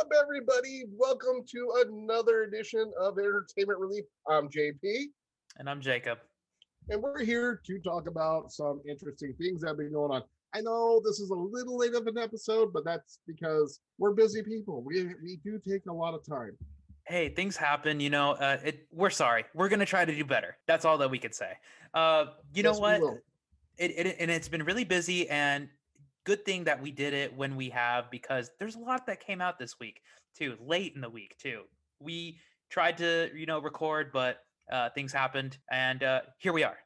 up, everybody? Welcome to another edition of Entertainment Relief. I'm JP. And I'm Jacob. And we're here to talk about some interesting things that have been going on. I know this is a little late of an episode, but that's because we're busy people. We we do take a lot of time. Hey, things happen. You know, uh, it, we're sorry. We're gonna try to do better. That's all that we could say. Uh, you yes, know what? It, it and it's been really busy, and good thing that we did it when we have because there's a lot that came out this week too, late in the week too. We tried to you know record, but uh, things happened, and uh, here we are.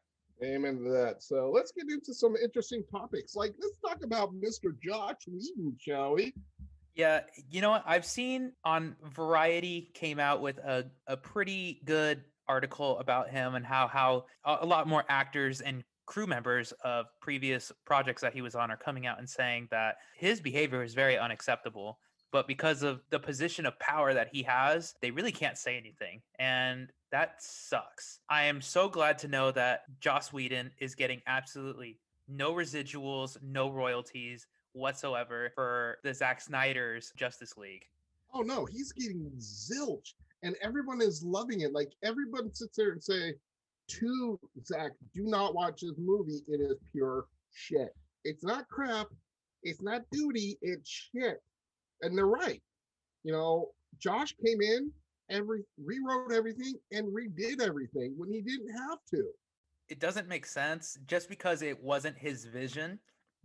Amen to that. So let's get into some interesting topics. Like let's talk about Mr. Joss Whedon, shall we? Yeah, you know what? I've seen on Variety came out with a, a pretty good article about him and how how a lot more actors and crew members of previous projects that he was on are coming out and saying that his behavior is very unacceptable but because of the position of power that he has, they really can't say anything. And that sucks. I am so glad to know that Joss Whedon is getting absolutely no residuals, no royalties whatsoever for the Zack Snyder's Justice League. Oh no, he's getting zilch, and everyone is loving it. Like everyone sits there and say, "To Zack, do not watch this movie. It is pure shit. It's not crap. It's not duty. It's shit." and they're right. You know, Joss came in every rewrote everything and redid everything when he didn't have to. It doesn't make sense. Just because it wasn't his vision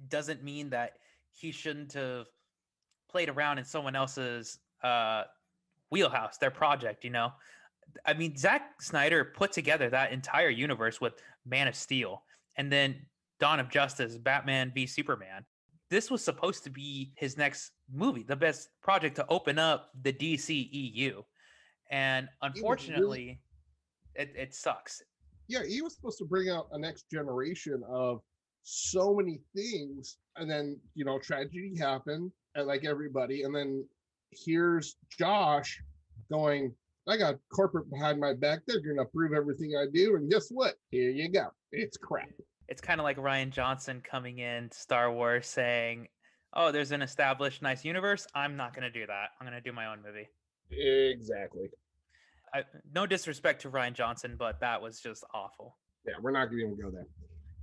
doesn't mean that he shouldn't have played around in someone else's uh, wheelhouse, their project, you know? I mean, Zack Snyder put together that entire universe with Man of Steel and then Dawn of Justice, Batman v Superman this was supposed to be his next movie, the best project to open up the DCEU. And unfortunately, really, it, it sucks. Yeah, he was supposed to bring out a next generation of so many things. And then, you know, tragedy happened, and like everybody. And then here's Joss going, I got corporate behind my back. They're going to approve everything I do. And guess what? Here you go. It's crap it's kind of like Rian Johnson coming in Star Wars saying, "Oh, there's an established nice universe. I'm not going to do that. I'm going to do my own movie." Exactly. I, no disrespect to Rian Johnson, but that was just awful. Yeah, we're not going to even go there.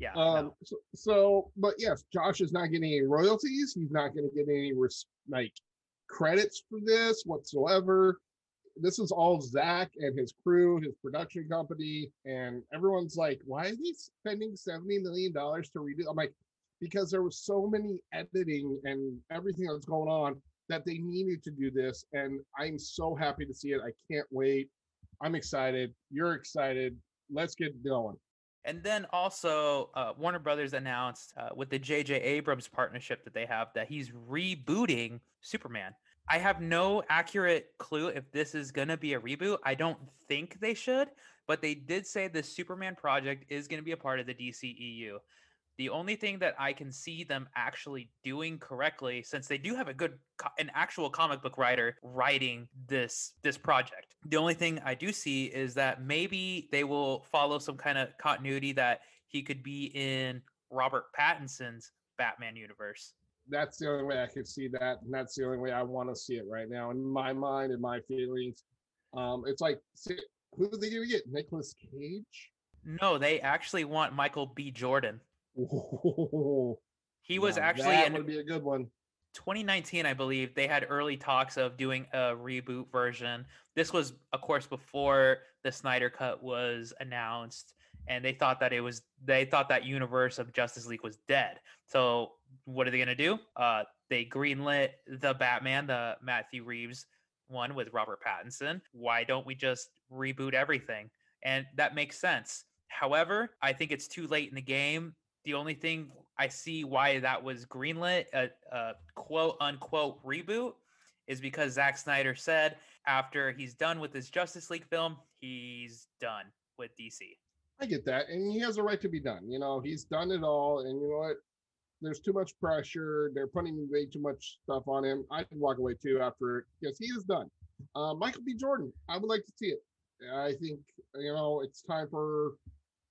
Yeah. Um. No. So, so, but yes, Joss is not getting any royalties. He's not going to get any res- like credits for this whatsoever this is all Zack and his crew, his production company, and everyone's like, why are they spending $70 million to redo? I'm like, because there was so many editing and everything that's going on that they needed to do this. And I'm so happy to see it. I can't wait. I'm excited. You're excited. Let's get going. And then also, uh, Warner Brothers announced uh, with the J.J. Abrams partnership that they have that he's rebooting Superman. I have no accurate clue if this is going to be a reboot. I don't think they should, but they did say the Superman project is going to be a part of the DCEU. The only thing that I can see them actually doing correctly, since they do have a good, an actual comic book writer writing this this project, the only thing I do see is that maybe they will follow some kind of continuity that he could be in Robert Pattinson's Batman universe that's the only way I could see that, and that's the only way I want to see it right now in my mind and my feelings. Um, it's like who are they gonna get? Nicolas Cage? No, they actually want Michael B. Jordan. He was actually that would be a good one. 2019, I believe, they had early talks of doing a reboot version. This was, of course, before the Snyder Cut was announced, and they thought that it was they thought that universe of Justice League was dead. So what are they going to do? Uh, they greenlit the Batman, the Matthew Reeves one with Robert Pattinson. Why don't we just reboot everything? And that makes sense. However, I think it's too late in the game. The only thing I see why that was greenlit, a, a quote unquote reboot, is because Zack Snyder said after he's done with his Justice League film, he's done with DC. I get that. And he has a right to be done. You know, he's done it all. And you know what? There's too much pressure. They're putting way too much stuff on him. I can walk away too after because he is done. Uh, Michael B. Jordan, I would like to see it. I think you know it's time for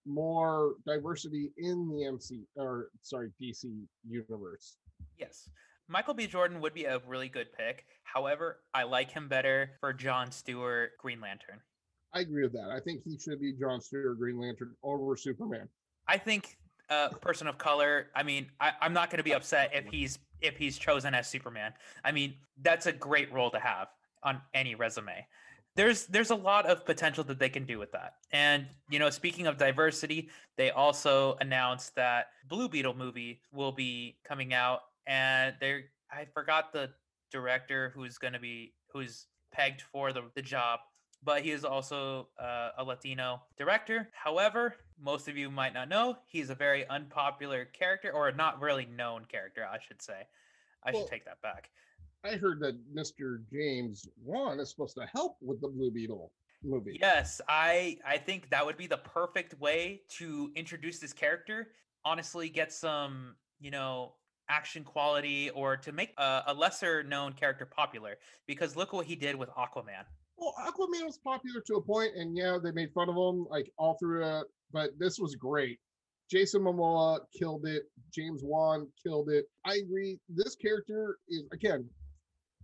more diversity in the MC or sorry DC universe. Yes, Michael B. Jordan would be a really good pick. However, I like him better for John Stewart Green Lantern. I agree with that. I think he should be John Stewart Green Lantern over Superman. I think a person of color. I mean, I, I'm not going to be upset if he's if he's chosen as Superman. I mean, that's a great role to have on any resume. There's there's a lot of potential that they can do with that. And you know, speaking of diversity, they also announced that Blue Beetle movie will be coming out, and they're I forgot the director who's going to be who's pegged for the the job but he is also uh, a Latino director. However, most of you might not know he's a very unpopular character, or not really known character, I should say. I Well- should take that back. I heard that Mr. James Wan is supposed to help with the Blue Beetle movie. Yes, I I think that would be the perfect way to introduce this character. Honestly, get some you know action quality, or to make a, a lesser known character popular. Because look what he did with Aquaman. Well, Aquaman was popular to a point, and yeah, they made fun of him like all through it. But this was great. Jason Momoa killed it. James Wan killed it. I agree. This character is again.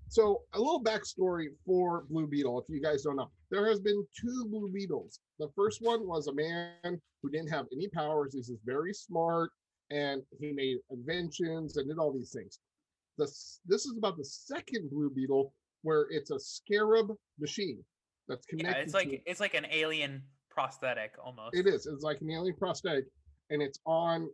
So a little backstory for Blue Beetle, if you guys don't know, there has been two Blue Beetles. The first one was a man who didn't have any powers. He's just very smart, and he made inventions and did all these things. This this is about the second Blue Beetle, where it's a scarab machine that's connected. Yeah, it's like it's like an alien prosthetic almost. it is. It's like an alien prosthetic, and it's on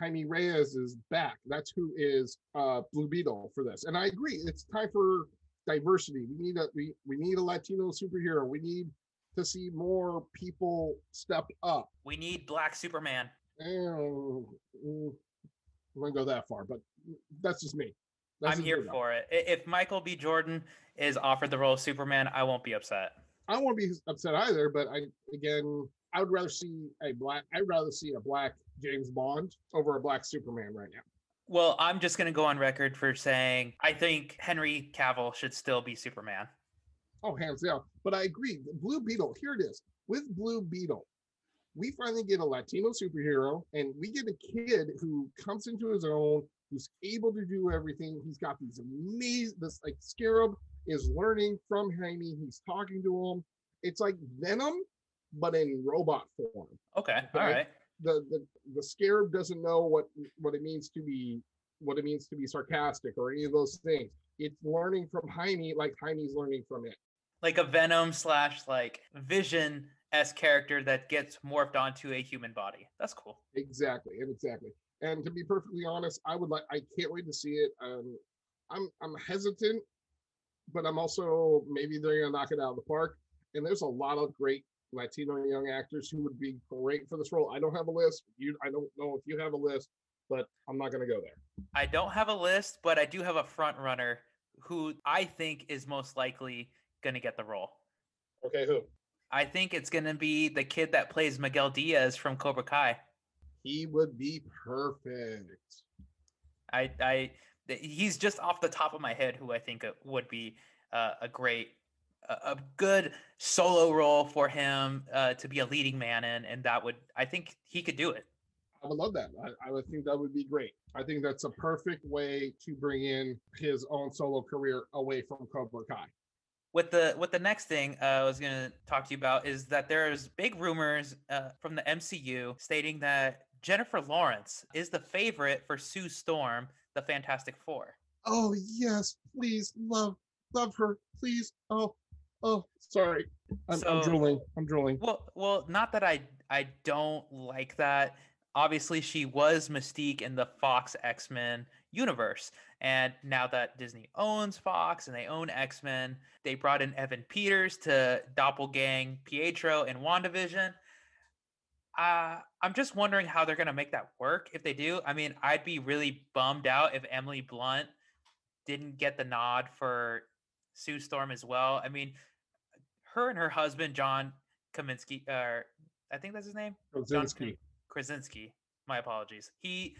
Jaime Reyes's back. That's who is uh, Blue Beetle for this. And I agree. It's time for diversity. We need a we, we need a Latino superhero. We need to see more people step up. We need Black Superman. Mm, I'm gonna go that far, but that's just me. That's I'm here for it. If Michael B. Jordan is offered the role of Superman, I won't be upset. I won't be upset either, but I again, I would rather see a black. I'd rather see a black James Bond over a black Superman right now. Well, I'm just going to go on record for saying I think Henry Cavill should still be Superman. Oh, hands down. But I agree. The Blue Beetle, here it is. With Blue Beetle, we finally get a Latino superhero and we get a kid who comes into his own, who's able to do everything. He's got these amazing, this like Scarab is learning from Jaime. He's talking to him. It's like Venom, but in robot form. Okay, all right. The, the the scarab doesn't know what what it means to be what it means to be sarcastic or any of those things. It's learning from Jaime like Jaime's learning from it. Like a Venom slash like Vision s character that gets morphed onto a human body. That's cool. Exactly, exactly. And to be perfectly honest, I would like. I can't wait to see it. Um, I'm I'm hesitant, but I'm also maybe they're gonna knock it out of the park. And there's a lot of great Latino young actors who would be great for this role. I don't have a list. You, I don't know if you have a list, but I'm not gonna go there. I don't have a list, but I do have a front runner who I think is most likely going to get the role. Okay, who? I think it's going to be the kid that plays Miguel Diaz from Cobra Kai. He would be perfect. I, I, he's just off the top of my head who I think would be uh, a great, a, a good solo role for him uh, to be a leading man in, and that would, I think he could do it. I would love that. I, I would think that would be great. I think that's a perfect way to bring in his own solo career away from Cobra Kai. With the with the next thing uh, I was going to talk to you about is that there's big rumors uh, from the MCU stating that Jennifer Lawrence is the favorite for Sue Storm, the Fantastic Four. Oh yes, please love love her, please. Oh oh, sorry, I'm, I'm So- drooling. I'm drooling. Well, well, not that I I don't like that. Obviously, she was Mystique in the Fox X Men universe, and now that Disney owns Fox and they own X Men, they brought in Evan Peters to doppelgang Pietro in Wandavision. Uh, I'm just wondering how they're gonna make that work. If they do, I mean, I'd be really bummed out if Emily Blunt didn't get the nod for Sue Storm as well. I mean, her and her husband John Kaminsky, or I think that's his name, Krasinski. Krasinski. My apologies. He,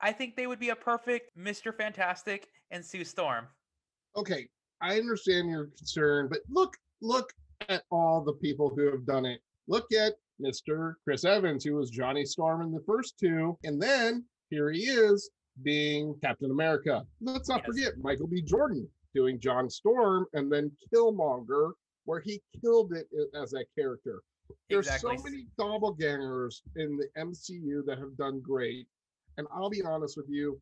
I think they would be a perfect Mister Fantastic and Sue Storm. Okay, I understand your concern, but look look at all the people who have done it. Look at Mr. Chris Evans, who was Johnny Storm in the first two, and then here he is being Captain America. Let's not Yes. forget Michael B. Jordan doing John Storm and then Killmonger, where he killed it as that character. There's Exactly. so many doppelgangers in the MCU that have done great. And I'll be honest with you,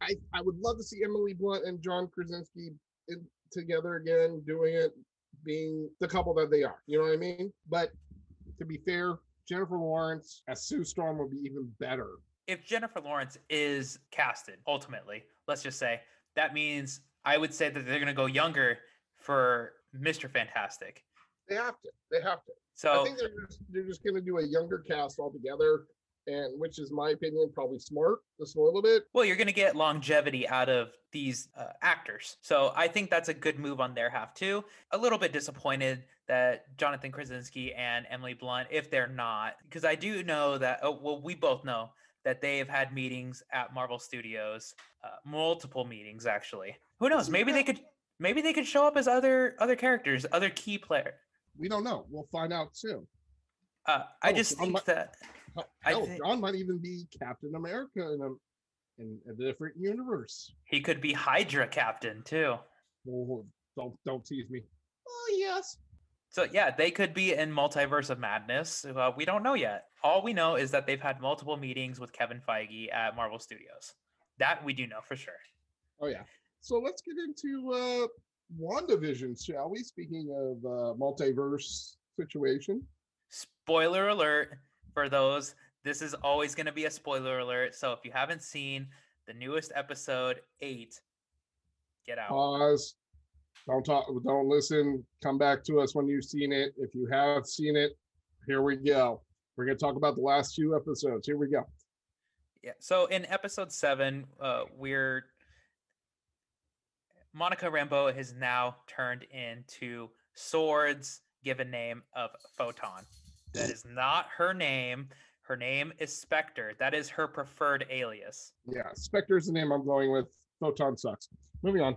I, I would love to see Emily Blunt and John Krasinski in, together again, doing it, being the couple that they are. You know what I mean? But to be fair, Jennifer Lawrence as Sue Storm would be even better. if Jennifer Lawrence is casted ultimately, let's just say that means I would say that they're going to go younger for Mr. Fantastic. They have to. They have to. So I think they're just, they're just going to do a younger cast altogether, and which is my opinion probably smart just a little bit. well, you're going to get longevity out of these uh, actors. So I think that's a good move on their half too. A little bit disappointed that Jonathan Krasinski and Emily Blunt, if they're not, because I do know that. Oh, well, we both know that they have had meetings at Marvel Studios, uh, multiple meetings actually. Who knows? Maybe they could. Maybe they could show up as other other characters, other key player. We don't know. We'll find out soon. Uh, I Oh, just John think Mi- that Hell, I hell, thi- John might even be Captain America in a in a different universe. he could be Hydra captain too. Oh, don't don't tease me. Oh yes. So yeah, they could be in Multiverse of Madness. Uh, we don't know yet. All we know is that they've had multiple meetings with Kevin Feige at Marvel Studios. That we do know for sure. Oh yeah. So let's get into uh WandaVision, shall we? Speaking of uh multiverse situation. Spoiler alert for those. This is always going to be a spoiler alert. So if you haven't seen the newest episode eight, get out. Pause. Don't talk don't listen. Come back to us when you've seen it. If you have seen it, here we go. We're gonna talk about the last two episodes. Here we go. Yeah. So in episode seven, uh, we're Monica Rambeau has now turned into Sword's given name of Photon. That is not her name. Her name is Spectre. That is her preferred alias. Yeah, Spectre is the name I'm going with. Photon sucks. Moving on.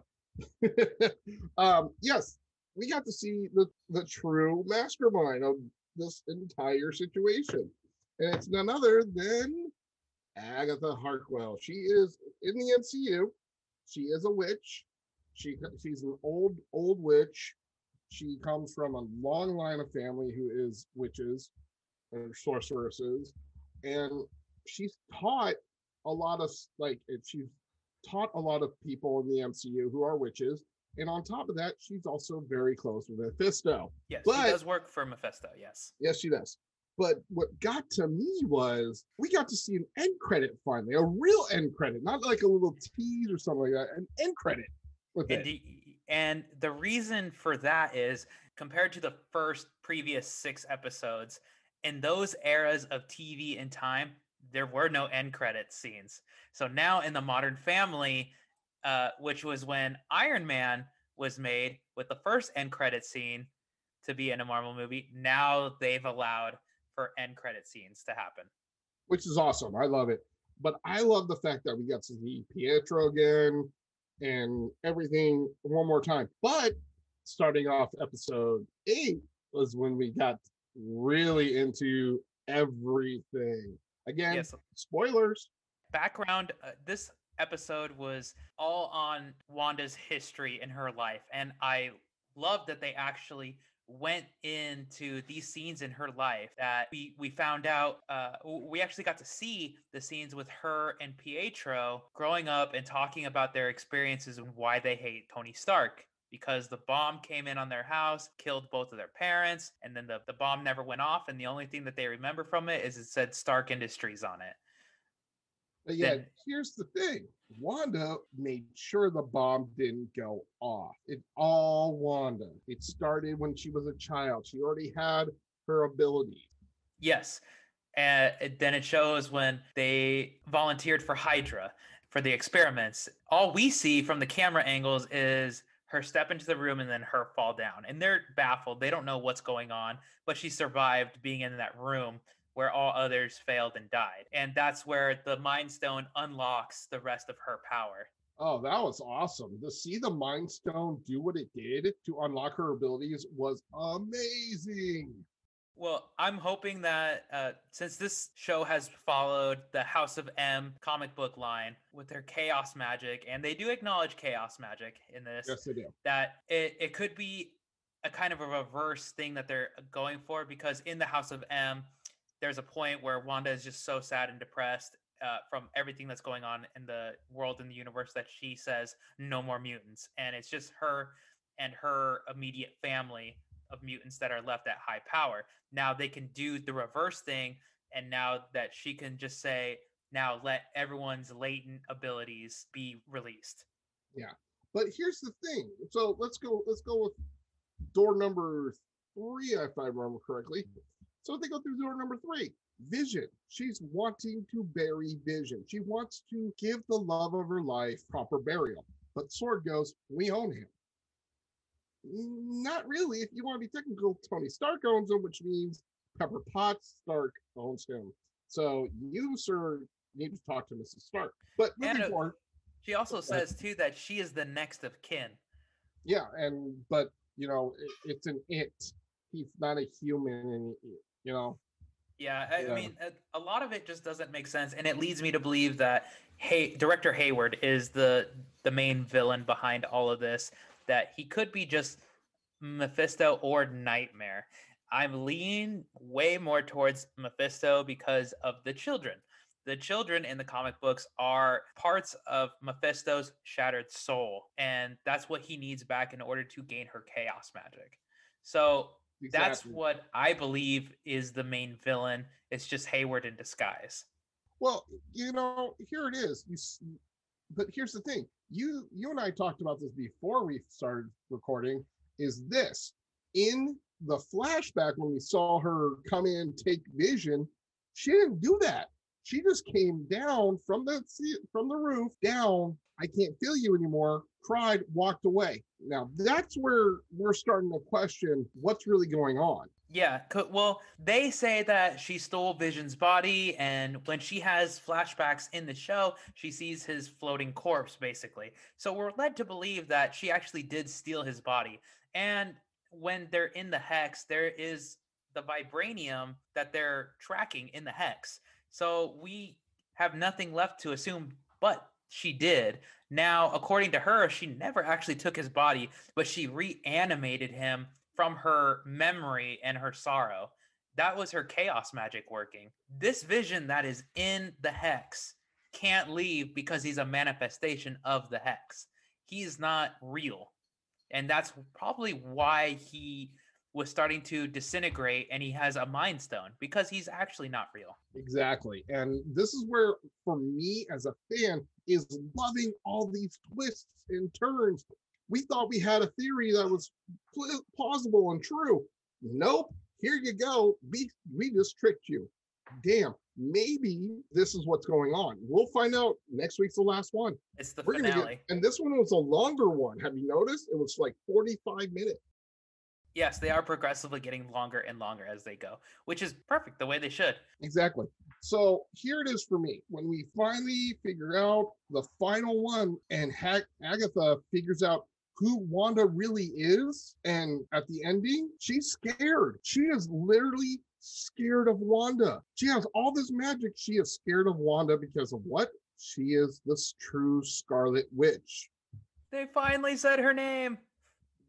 um, yes, we got to see the, the true mastermind of this entire situation. And it's none other than Agatha Harkness. She is in the MCU. She is a witch. She she's an old old witch. She comes from a long line of family who is witches or sorceresses, and she's taught a lot of like she's taught a lot of people in the MCU who are witches. And on top of that, she's also very close with Mephisto. Yes, But- she does work for Mephisto. Yes. Yes, she does. But what got to me was we got to see an end credit finally, a real end credit, not like a little tease or something like that, an end credit with And, it. the- and the reason for that is compared to the first previous six episodes, in those eras of TV and time, there were no end credit scenes. So now in the Modern Family, uh, which was when Iron Man was made with the first end credit scene to be in a Marvel movie, now they've allowed for end credit scenes to happen. which is awesome. I love it. But I love the fact that we got to see Pietro again and everything one more time. But starting off episode eight was when we got really into everything. Again, Yes, spoilers. background uh, this episode was all on Wanda's history in her life and I love that they actually went into these scenes in her life that we we found out uh we actually got to see the scenes with her and Pietro growing up and talking about their experiences and why they hate Tony Stark because the bomb came in on their house, killed both of their parents, and then the, the bomb never went off. And the only thing that they remember from it is it said Stark Industries on it. But yeah, Then- here's the thing. Wanda made sure the bomb didn't go off. It all Wanda. It started when she was a child. She already had her abilities. Yes. And then it shows when they volunteered for Hydra for the experiments. All we see from the camera angles is her step into the room and then her fall down. And they're baffled. They don't know what's going on, but she survived being in that room where all others failed and died. And that's where the Mind Stone unlocks the rest of her power. Oh, that was awesome. To see the Mind Stone do what it did to unlock her abilities was amazing. Well, I'm hoping that uh, since this show has followed the House of M comic book line with their chaos magic, and they do acknowledge chaos magic in this, Yes, they do. that it, it could be a kind of a reverse thing that they're going for because in the House of M, there's a point where Wanda is just so sad and depressed uh, from everything that's going on in the world and the universe that she says no more mutants, and it's just her and her immediate family of mutants that are left at high power. Now they can do the reverse thing, and now that she can just say, now let everyone's latent abilities be released. Yeah. But here's the thing. So let's go. Let's go with door number three, if I remember correctly. So they go through door number three. Vision. She's wanting to bury Vision. She wants to give the love of her life proper burial. But Sword goes, "We own him." Not really. If you want to be technical, Tony Stark owns him, which means Pepper Potts Stark owns him. So you, sir, need to talk to Mrs. Stark. But moving forward, She also says too that she is the next of kin. Yeah, and but you know, it, it's an it. He's not a human, and you know, Yeah, I, Yeah. I mean, a, a lot of it just doesn't make sense, and it leads me to believe that hey, director Hayward is the the main villain behind all of this. That he could be just Mephisto or Nightmare. I'm leaning way more towards Mephisto because of the children. The children in the comic books are parts of Mephisto's shattered soul, and that's what he needs back in order to gain her chaos magic. So that's what I believe is the main villain. It's just Hayward in disguise. Well, you know, here it is. You, but here's the thing. You, you and I talked about this before we started recording. Is this in the flashback when we saw her come in take Vision? She didn't do that. She just came down from the from the roof down. I can't feel you anymore. Cried, walked away. Now that's where we're starting to question what's really going on. Yeah, well, they say that she stole Vision's body, and when she has flashbacks in the show, she sees his floating corpse, basically. So we're led to believe that she actually did steal his body. And when they're in the hex, there is the vibranium that they're tracking in the hex. So we have nothing left to assume but she did. Now, according to her, she never actually took his body, but she reanimated him from her memory and her sorrow. That was her chaos magic working. This vision that is in the hex can't leave because he's a manifestation of the hex. He's not real. And that's probably why he was starting to disintegrate and he has a mind stone because he's actually not real. Exactly. And this is where, for me as a fan, is loving all these twists and turns. We thought we had a theory that was pl- plausible and true. Nope. Here you go. We we just tricked you. Damn. Maybe this is what's going on. We'll find out next week's the last one. It's the We're finale. get, and this one was a longer one. Have you noticed? It was like 45 minutes. Yes, they are progressively getting longer and longer as they go, which is perfect the way they should. Exactly. So here it is for me. When we finally figure out the final one and ha- Agatha figures out who Wanda really is, and at the ending, she's scared. She is literally scared of Wanda. She has all this magic. She is scared of Wanda because of what? She is this true Scarlet Witch. They finally said her name.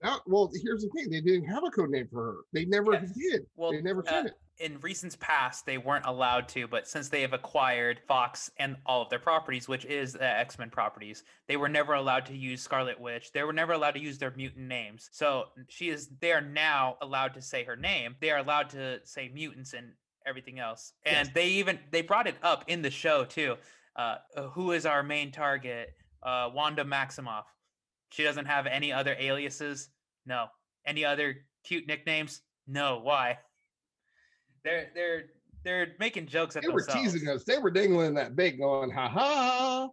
Now, well, here's the thing: they didn't have a code name for her. They never Yes. did. Well, they never uh, said it. In recent past, they weren't allowed to, but since they have acquired Fox and all of their properties, which is the X Men properties, they were never allowed to use Scarlet Witch. They were never allowed to use their mutant names. So she is. They are now allowed to say her name. They are allowed to say mutants and everything else. And Yes. they even they brought it up in the show too. Uh, uh, who is our main target? Uh, Wanda Maximoff. She doesn't have any other aliases. No. Any other cute nicknames? No. Why? They're they're they're making jokes at They were teasing us. They were dangling that bait, going, "Ha ha!"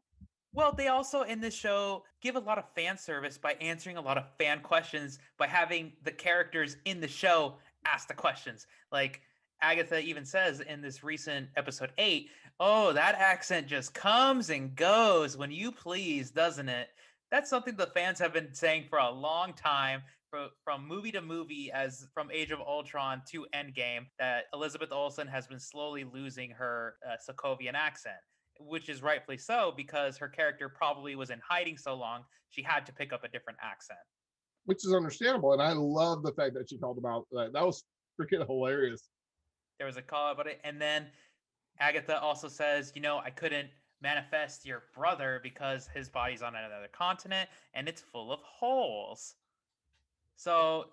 Well, they also in this show give a lot of fan service by answering a lot of fan questions by having the characters in the show ask the questions. Like Agatha even says in this recent episode 8, "Oh, that accent just comes and goes when you please, doesn't it?" That's something the fans have been saying for a long time. Fro- from movie to movie, as from Age of Ultron to Endgame, that Elizabeth Olsen has been slowly losing her uh, Sokovian accent, which is rightfully so because her character probably was in hiding so long, she had to pick up a different accent. which is understandable. And I love the fact that she called him out. That, that was freaking hilarious. There was a call about it, and then Agatha also says, you know, I couldn't manifest your brother because his body's on another continent and it's full of holes. So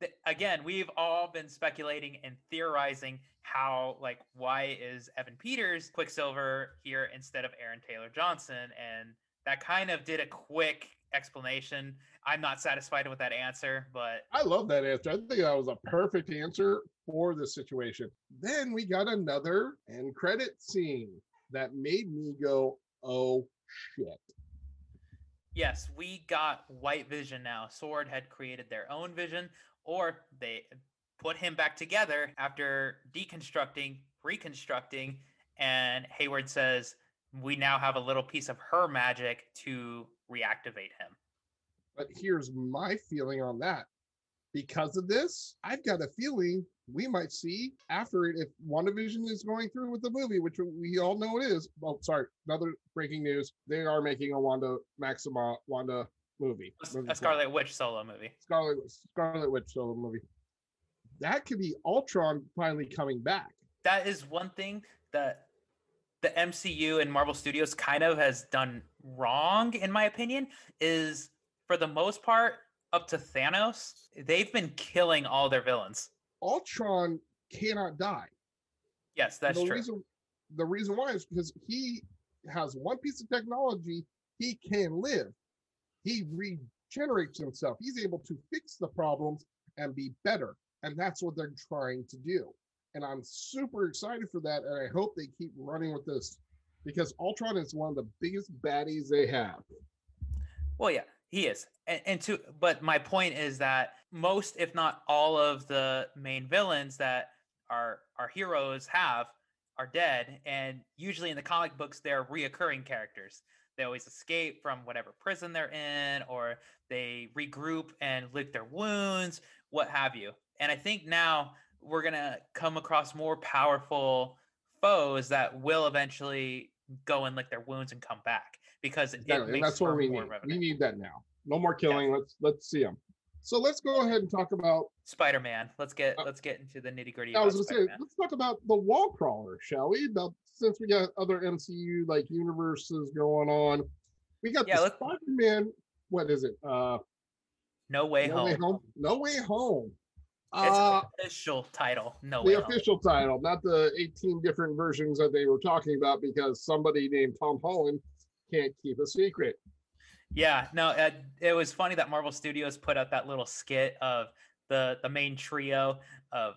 th- again, we've all been speculating and theorizing how, like, why is Evan Peters Quicksilver here instead of Aaron Taylor Johnson? And that kind of did a quick explanation. I'm not satisfied with that answer, but I love that answer. I think that was a perfect answer for the situation. Then we got another end credit scene that made me go, oh shit. Yes, we got White Vision now. Sword had created their own vision, or they put him back together after deconstructing, reconstructing, and Hayward says, We now have a little piece of her magic to reactivate him. But here's my feeling on that. Because of this, I've got a feeling we might see after it if WandaVision is going through with the movie, which we all know it is. Oh, sorry, another breaking news. They are making a Wanda Maxima Wanda movie. Movie A. Scarlet Witch solo movie. Scarlet Scarlet Witch solo movie. That could be Ultron finally coming back. That is one thing that the MCU and Marvel Studios kind of has done wrong, in my opinion, is for the most part, up to Thanos, they've been killing all their villains. Ultron cannot die. Yes, that's the true. Reason, the reason why is because he has one piece of technology, he can live. He regenerates himself. He's able to fix the problems and be better. And that's what they're trying to do. And I'm super excited for that. And I hope they keep running with this because Ultron is one of the biggest baddies they have. Well, yeah, he is. And, and to but my point is that most, if not all of the main villains that our our heroes have are dead. And usually in the comic books, they're reoccurring characters. They always escape from whatever prison they're in, or they regroup and lick their wounds, what have you. And I think now we're gonna come across more powerful foes that will eventually go and lick their wounds and come back because Exactly, that's what we need. revenue. We need that now. No more killing. Let's let's see them. So let's go ahead and talk about. Spider-Man. Let's get Uh, let's get into the nitty-gritty. I was gonna say, let's talk about the wall crawler, shall we? About since we got other MCU like universes going on, we got Yeah, the Spider-Man. What is it? Uh, No Way no Home. way home. No way home. It's Uh, the official title. No the Home. official title, not the 18 different versions that they were talking about, because somebody named Tom Holland can't keep a secret. Yeah, no, uh, it was funny that Marvel Studios put out that little skit of the the main trio of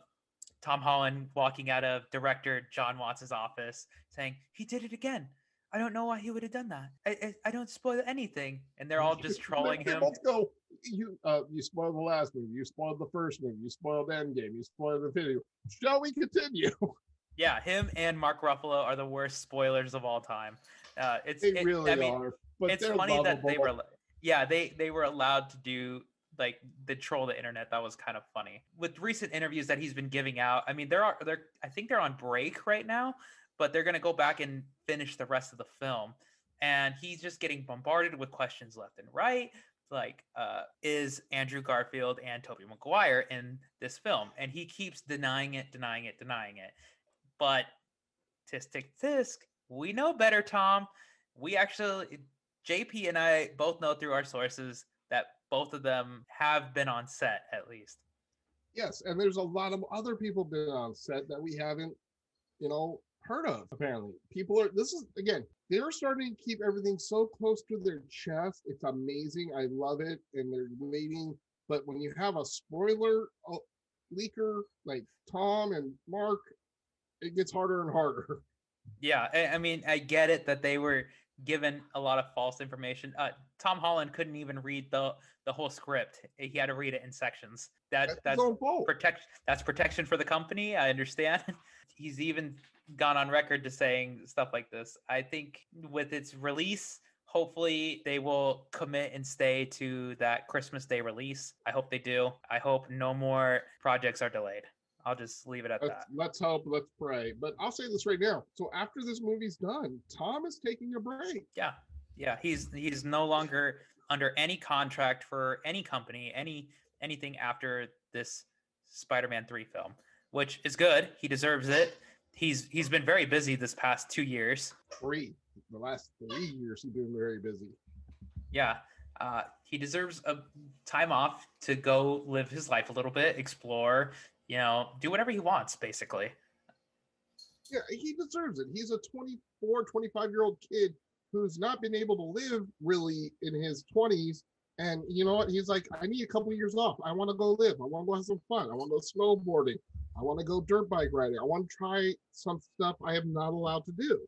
Tom Holland walking out of director Jon Watts' office saying, "He did it again. I don't know why he would have done that. I, I I don't spoil anything." And they're all just trolling him. both go, you uh, you spoiled the last movie, you spoiled the first movie, you spoiled Endgame, you spoiled the video. Shall we continue? Yeah, him and Mark Ruffalo are the worst spoilers of all time. Uh, it's They it- really I mean, are. But it's funny that they were yeah they they were allowed to do like the troll the internet that was kind of funny with recent interviews that he's been giving out i mean there are they're i think they're on break right now but they're going to go back and finish the rest of the film. And he's just getting bombarded with questions left and right like uh is andrew garfield and tobey maguire in this film? And he keeps denying it denying it denying it. But tisk tisk tisk we know better tom. We actually JP and I both know through our sources that both of them have been on set at least. Yes, and there's a lot of other people been on set that we haven't, you know, heard of. Apparently, people are. This is again, they're starting to keep everything so close to their chest. It's amazing. I love it, and they're waiting. But when you have a spoiler uh, leaker like Tom and Mark, it gets harder and harder. Yeah, I, I mean, I get it that they were given a lot of false information. Uh, Tom Holland couldn't even read the the whole script. He had to read it in sections. That That's, that's his own fault. protect that's protection for the company. I understand. He's even gone on record to saying stuff like this. I think with its release, Hopefully, they will commit and stay to that Christmas Day release. I hope they do. I hope no more projects are delayed. I'll just leave it at Let's, that. let's hope, let's pray. But I'll say this right now. So after this movie's done, Tom is taking a break. Yeah, yeah. He's he's no longer under any contract for any company, any anything after this Spider-Man three film, which is good. He deserves it. He's he's been very busy this past two years. Three. The last three years he's been very busy. Yeah, uh, he deserves a time off to go live his life a little bit, explore, you know, do whatever he wants, basically. Yeah, he deserves it. He's a 24, 25 year old kid who's not been able to live really in his 20s. And you know what? He's like, I need a couple years off. I want to go live. I want to go have some fun. I want to go snowboarding. I want to go dirt bike riding. I want to try some stuff I am not allowed to do.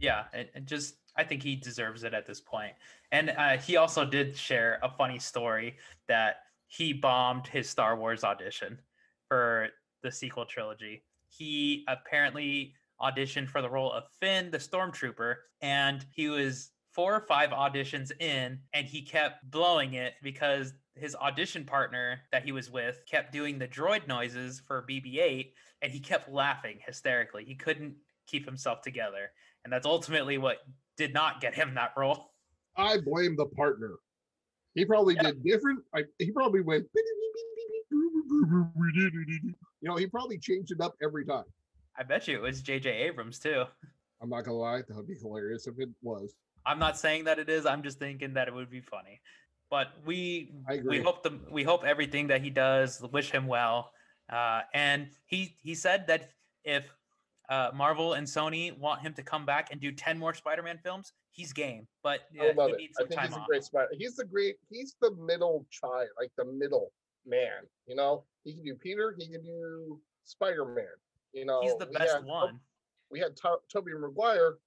Yeah, and, and just I think he deserves it at this point. And uh, he also did share a funny story that he bombed his Star Wars audition for the sequel trilogy. He apparently auditioned for the role of Finn, the stormtrooper, and he was four or five auditions in and he kept blowing it because his audition partner that he was with kept doing the droid noises for BB-8 and he kept laughing hysterically. He couldn't keep himself together. And that's ultimately what did not get him that role. I blame the partner. He probably Yeah. did different. I, he probably went. You know, he probably changed it up every time. I bet you it was JJ Abrams too. I'm not gonna lie, that would be hilarious if it was. I'm not saying that it is. I'm just thinking that it would be funny. But we we hope the we hope everything that he does. Wish him well. Uh, and he he said that if uh, Marvel and Sony want him to come back and do ten more Spider-Man films, he's game. But I uh, love he it. needs I think time he's a great spider. He's the great. He's the middle child, like the middle man. You know, he can do Peter. He can do Spider Man. You know, He's the best had- one. We had to- Tobey Maguire,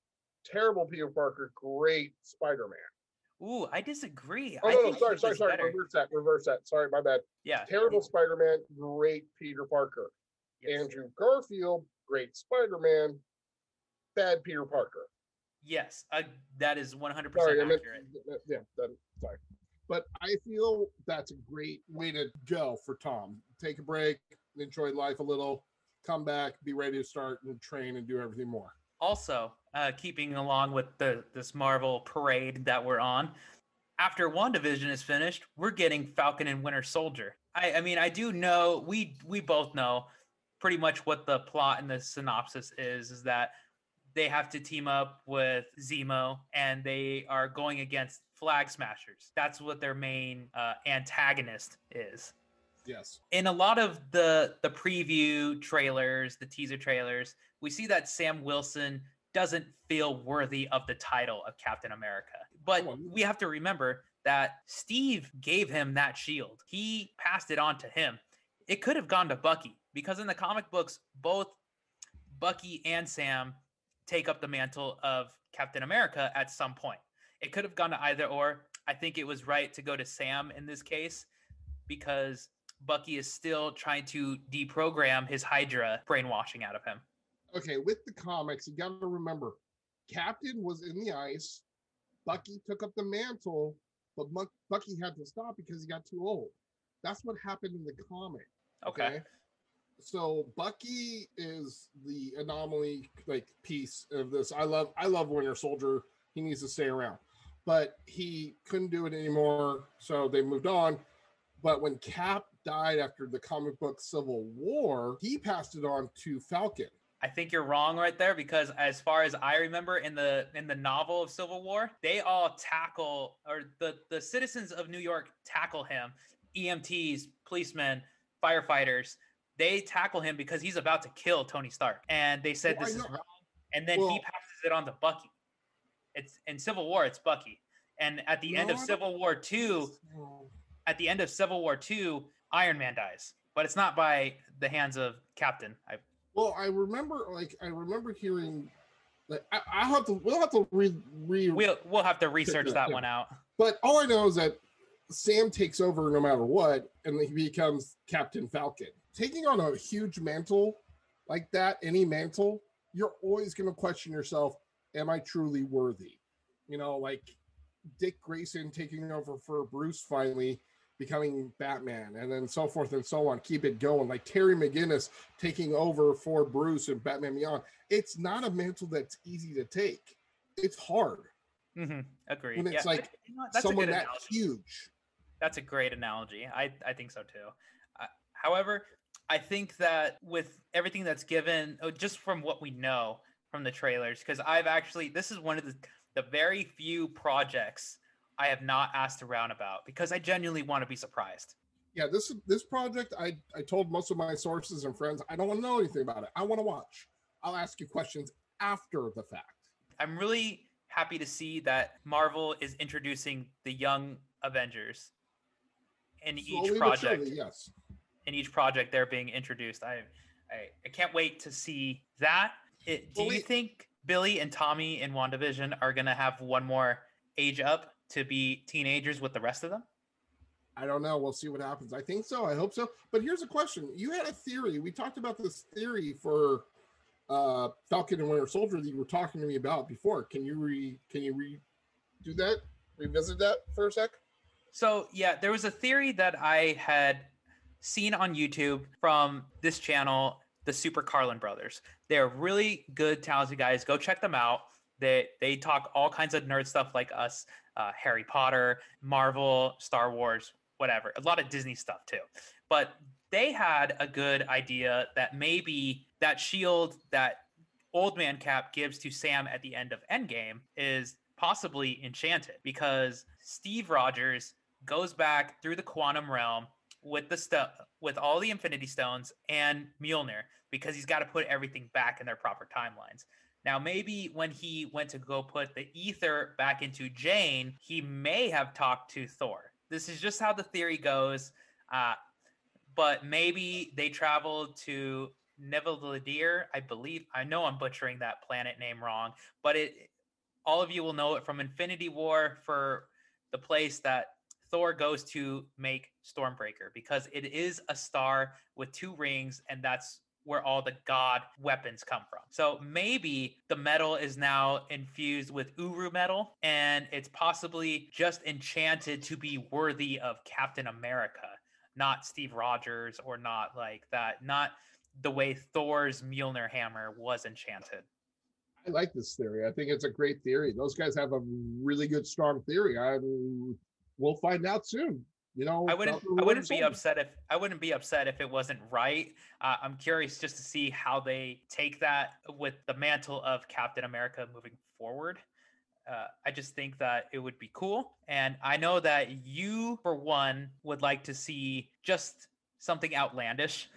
terrible Peter Parker, great Spider Man. Ooh, I disagree. Oh I no, no, think sorry, sorry, sorry. better. Reverse that. Reverse that. Sorry, my bad. Yeah, Terrible Spider Man, great Peter Parker. yes. Andrew Garfield, great Spider Man, bad Peter Parker. Yes, uh, that is 100% Sorry, I meant, accurate. yeah, that, sorry. But I feel that's a great way to go for Tom. Take a break, enjoy life a little, come back, be ready to start and train and do everything more. Also, uh, keeping along with the this Marvel parade that we're on, after WandaVision is finished, we're getting Falcon and Winter Soldier. I, I mean, I do know we we both know pretty much what the plot and the synopsis is. Is that they have to team up with Zemo and they are going against Flag Smashers. That's what their main uh, antagonist is Yes. in a lot of the the preview trailers, the teaser trailers, we see that Sam Wilson doesn't feel worthy of the title of Captain America. But we have to remember that Steve gave him that shield. He passed it on to him. It could have gone to Bucky because in the comic books both Bucky and Sam take up the mantle of Captain America at some point. It could have gone to either or. I think it was right to go to Sam in this case because Bucky is still trying to deprogram his Hydra brainwashing out of him. Okay, with the comics, you got to remember Captain was in the ice, Bucky took up the mantle, but Buck- Bucky had to stop because he got too old. That's what happened in the comic. Okay. So Bucky is the anomaly like piece of this. I love I love Winter Soldier. He needs to stay around. But he couldn't do it anymore, so they moved on. But when Cap died after the comic book Civil War, he passed it on to Falcon. I think you're wrong right there because as far as I remember in the in the novel of Civil War, they all tackle or the the citizens of New York tackle him, EMTs, policemen, firefighters. They tackle him because he's about to kill Tony Stark. And they said Well, this is wrong. And then Well- he passes it on to Bucky. It's in Civil War, it's Bucky. And at the end of Civil War 2, at the end of Civil War 2, Iron Man dies. But it's not by the hands of Captain. I Well, I remember, like, I remember hearing, like, I, I have to, we'll have to re, re we'll we'll have to research that yeah. one out. but all I know is that Sam takes over no matter what, and he becomes Captain Falcon. Taking on a huge mantle like that, any mantle, you're always going to question yourself: Am I truly worthy? You know, like Dick Grayson taking over for Bruce finally becoming Batman, and then so forth and so on. Keep it going. Like Terry McGinnis taking over for Bruce and Batman Beyond. It's not a mantle that's easy to take. It's hard. Mm-hmm. Agree. When it's yeah, like you know, that's someone that analogy. huge. That's a great analogy. I, I think so too. Uh, however, I think that with everything that's given, oh, just from what we know from the trailers, because I've actually, this is one of the, the very few projects I have not asked around about because I genuinely want to be surprised. Yeah, this this project, I I told most of my sources and friends, I don't want to know anything about it. I want to watch. I'll ask you questions after the fact. I'm really happy to see that Marvel is introducing the young Avengers in Slowly each project. surely, yes. in each project they're being introduced. I I, I can't wait to see that. It, do Well, you we- think Billy and Tommy in WandaVision are gonna have one more age up to be teenagers with the rest of them? I don't know. We'll see what happens. I think so. I hope so. But here's a question. You had a theory. We talked about this theory for uh Falcon and Winter Soldier that you were talking to me about before. Can you re can you re do that? Revisit that for a sec? So yeah, there was a theory that I had seen on YouTube from this channel, the Super Carlin Brothers. They're really good, talented guys. Go check them out. They they talk all kinds of nerd stuff like us, uh, Harry Potter, Marvel, Star Wars, whatever. A lot of Disney stuff too. But they had a good idea that maybe that shield that Old Man Cap gives to Sam at the end of Endgame is possibly enchanted because Steve Rogers goes back through the quantum realm with the stuff with all the infinity stones and Mjolnir because he's got to put everything back in their proper timelines. Now maybe when he went to go put the ether back into Jane, he may have talked to Thor. This is just how the theory goes. Uh, but maybe they traveled to Neveldir, I believe. I know I'm butchering that planet name wrong, but it all of you will know it from Infinity War for the place that Thor goes to make Stormbreaker because it is a star with two rings, and that's where all the god weapons come from. So maybe the metal is now infused with Uru metal, and it's possibly just enchanted to be worthy of Captain America, not Steve Rogers or not like that, not the way Thor's Mjolnir hammer was enchanted. I like this theory. I think it's a great theory. Those guys have a really good, strong theory. I'm we'll find out soon. You know, I wouldn't. I wouldn't be upset if I wouldn't be upset if it wasn't right. Uh, I'm curious just to see how they take that with the mantle of Captain America moving forward. Uh, I just think that it would be cool, and I know that you, for one, would like to see just something outlandish,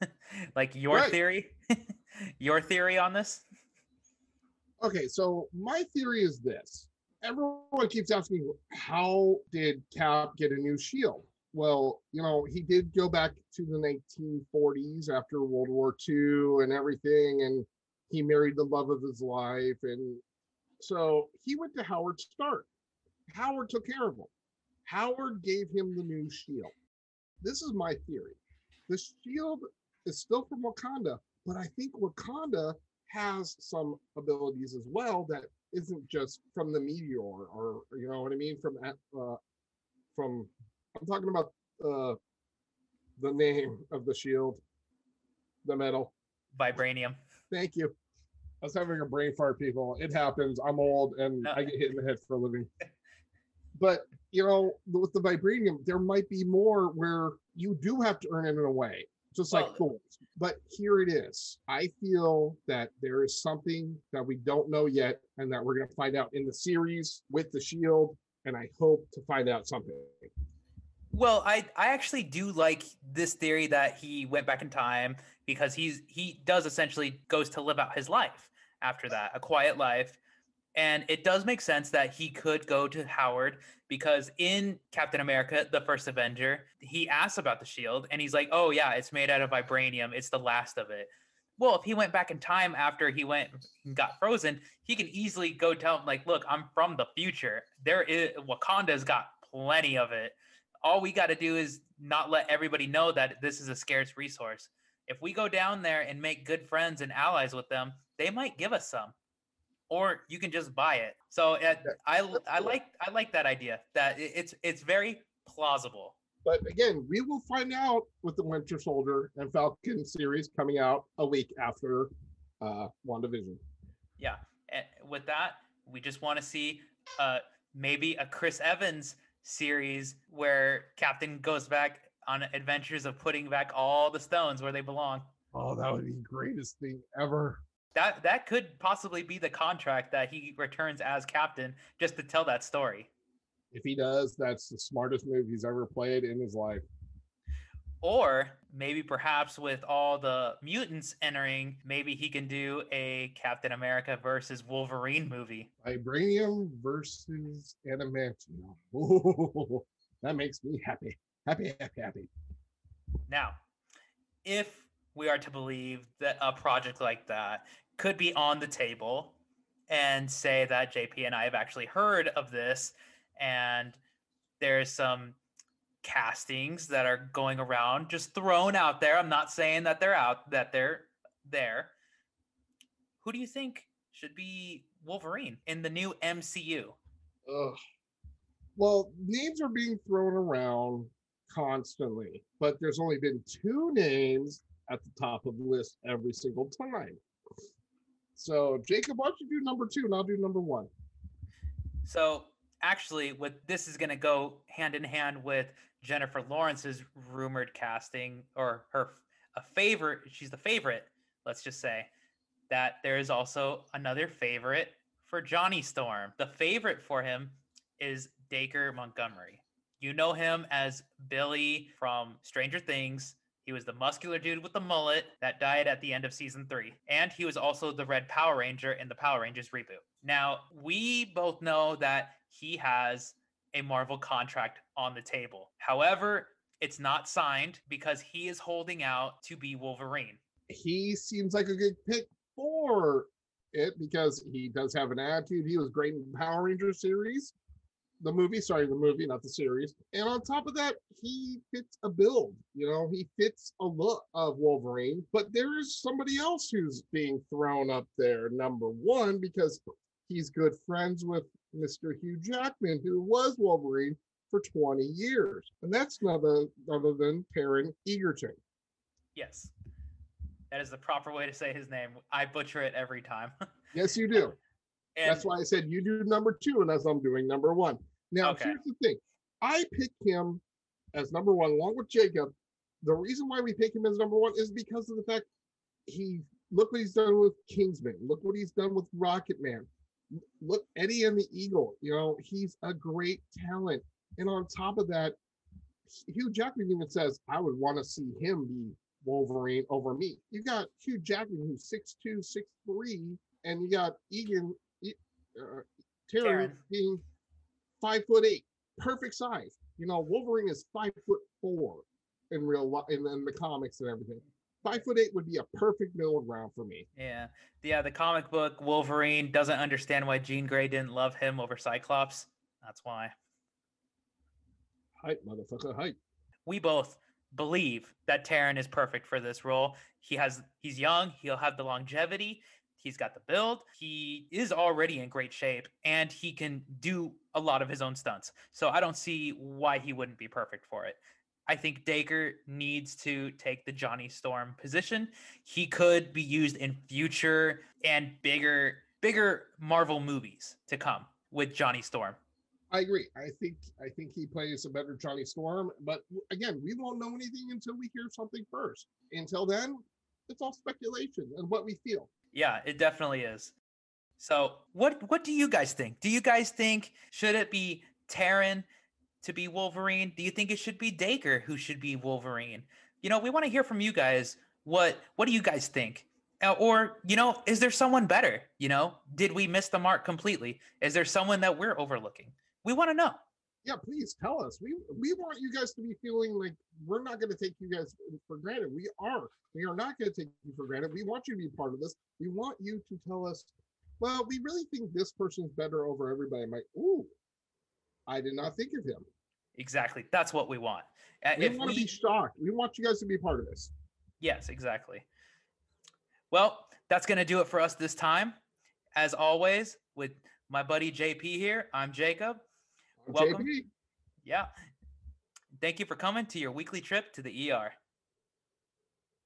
like your Right. theory. your theory on this? Okay, so my theory is this. Everyone keeps asking, how did Cap get a new shield? Well, you know, he did go back to the 1940s after World War II and everything, and he married the love of his life. And so he went to Howard Stark. Howard took care of him. Howard gave him the new shield. This is my theory. The shield is still from Wakanda, but I think Wakanda has some abilities as well that isn't just from the meteor or you know what I mean from uh, from I'm talking about uh, the name of the shield, the metal. Vibranium. Thank you. I was having a brain fart, people. It happens. I'm old and No. I get hit in the head for a living. But you know, with the vibranium, there might be more where you do have to earn it in a way, just like Well- But here it is. I feel that there is something that we don't know yet, and that we're going to find out in the series with the shield. And I hope to find out something. Well, I I actually do like this theory that he went back in time because he's he does essentially goes to live out his life after that, a quiet life. And it does make sense that he could go to Howard because in Captain America, the first Avenger, he asks about the shield and he's like, "Oh yeah, it's made out of vibranium. It's the last of it." Well, if he went back in time after he went and got frozen, he can easily go tell him like, "Look, I'm from the future. There is Wakanda's got plenty of it all we got to do is not let everybody know that this is a scarce resource. If we go down there and make good friends and allies with them, they might give us some. Or you can just buy it. So uh, I l- I cool. like I like that idea. That it's it's very plausible. But again, we will find out with the Winter Soldier and Falcon series coming out a week after uh WandaVision. Yeah. And with that, we just want to see uh maybe a Chris Evans series where Captain goes back on adventures of putting back all the stones where they belong. Oh, that would be the greatest thing ever. That that could possibly be the contract that he returns as captain just to tell that story. If he does, that's the smartest move he's ever played in his life. Or maybe perhaps with all the mutants entering, maybe he can do a Captain America versus Wolverine movie. Vibranium versus Adamantium. Ooh, that makes me happy. Happy, happy, happy. Now, if we are to believe that a project like that could be on the table and say that JP and I have actually heard of this and there's some castings that are going around just thrown out there. I'm not saying that they're out that they're there. Who do you think should be Wolverine in the new MCU? Ugh. Well, names are being thrown around constantly, but there's only been two names at the top of the list every single time. So, Jacob, why don't you do number two and I'll do number one? So actually, with this is going to go hand in hand with Jennifer Lawrence's rumored casting, or her a favorite. She's the favorite. Let's just say that there is also another favorite for Johnny Storm. The favorite for him is Dacre Montgomery. You know him as Billy from Stranger Things. He was the muscular dude with the mullet that died at the end of season three. And he was also the Red Power Ranger in the Power Rangers reboot. Now, we both know that he has a Marvel contract on the table. However, it's not signed because he is holding out to be Wolverine. He seems like a good pick for it because he does have an attitude. He was great in the Power Ranger series, the movie, sorry, the movie, not the series. And on top of that, he fits a build. You know, he fits a look of Wolverine. But there is somebody else who's being thrown up there, number one, because he's good friends with Mr. Hugh Jackman, who was Wolverine for 20 years. And that's none other, other than Taron Egerton. Yes. That is the proper way to say his name. I butcher it every time. Yes, you do. and That's why I said you do number two, and as I'm doing number one. Now, Okay. here's the thing: I pick him as number one, along with Jacob. The reason why we pick him as number one is because of the fact he look what he's done with Kingsman. Look what he's done with Rocket Man. Look, Eddie and the Eagle. You know, he's a great talent. And on top of that, Hugh Jackman even says, "I would want to see him be Wolverine over me." You got Hugh Jackman, who's 6'2", 6'3", and you got Egan, uh, Taron Taron. being five foot eight, perfect size. You know, Wolverine is five foot four in real life, in, in the comics and everything. Five foot eight would be a perfect middle ground for me. yeah, yeah, the comic book Wolverine doesn't understand why Jean Grey didn't love him over Cyclops. That's why. Hype, motherfucker, hype. we both believe that Taron is perfect for this role. He has he's young, he'll have the longevity, he's got the build, he is already in great shape, and he can do a lot of his own stunts. So I don't see why he wouldn't be perfect for it. I think Dacre needs to take the Johnny Storm position. He could be used in future and bigger bigger Marvel movies to come with Johnny Storm. I agree. I think I think he plays a better Johnny Storm, but again, we won't know anything until we hear something first. Until then, it's all speculation and what we feel. Yeah, it definitely is. So, what what do you guys think? Do you guys think should it be Taron to be Wolverine? Do you think it should be Dacre who should be Wolverine? You know, we want to hear from you guys. What what do you guys think? Uh, Or, you know, is there someone better? You know, did we miss the mark completely? Is there someone that we're overlooking? We want to know. Yeah, please tell us. We we want you guys to be feeling like we're not going to take you guys for granted. We are. We are not going to take you for granted. We want you to be part of this. We want you to tell us, well, we really think this person's better over everybody. I'm like, ooh, I did not think of him. Exactly. That's what we want. Uh, We if want to be shocked. We want you guys to be part of this. Yes, exactly. Well, that's going to do it for us this time. as always, with my buddy JP here, I'm Jacob. Welcome. Yeah. Thank you for coming to your weekly trip to the ER.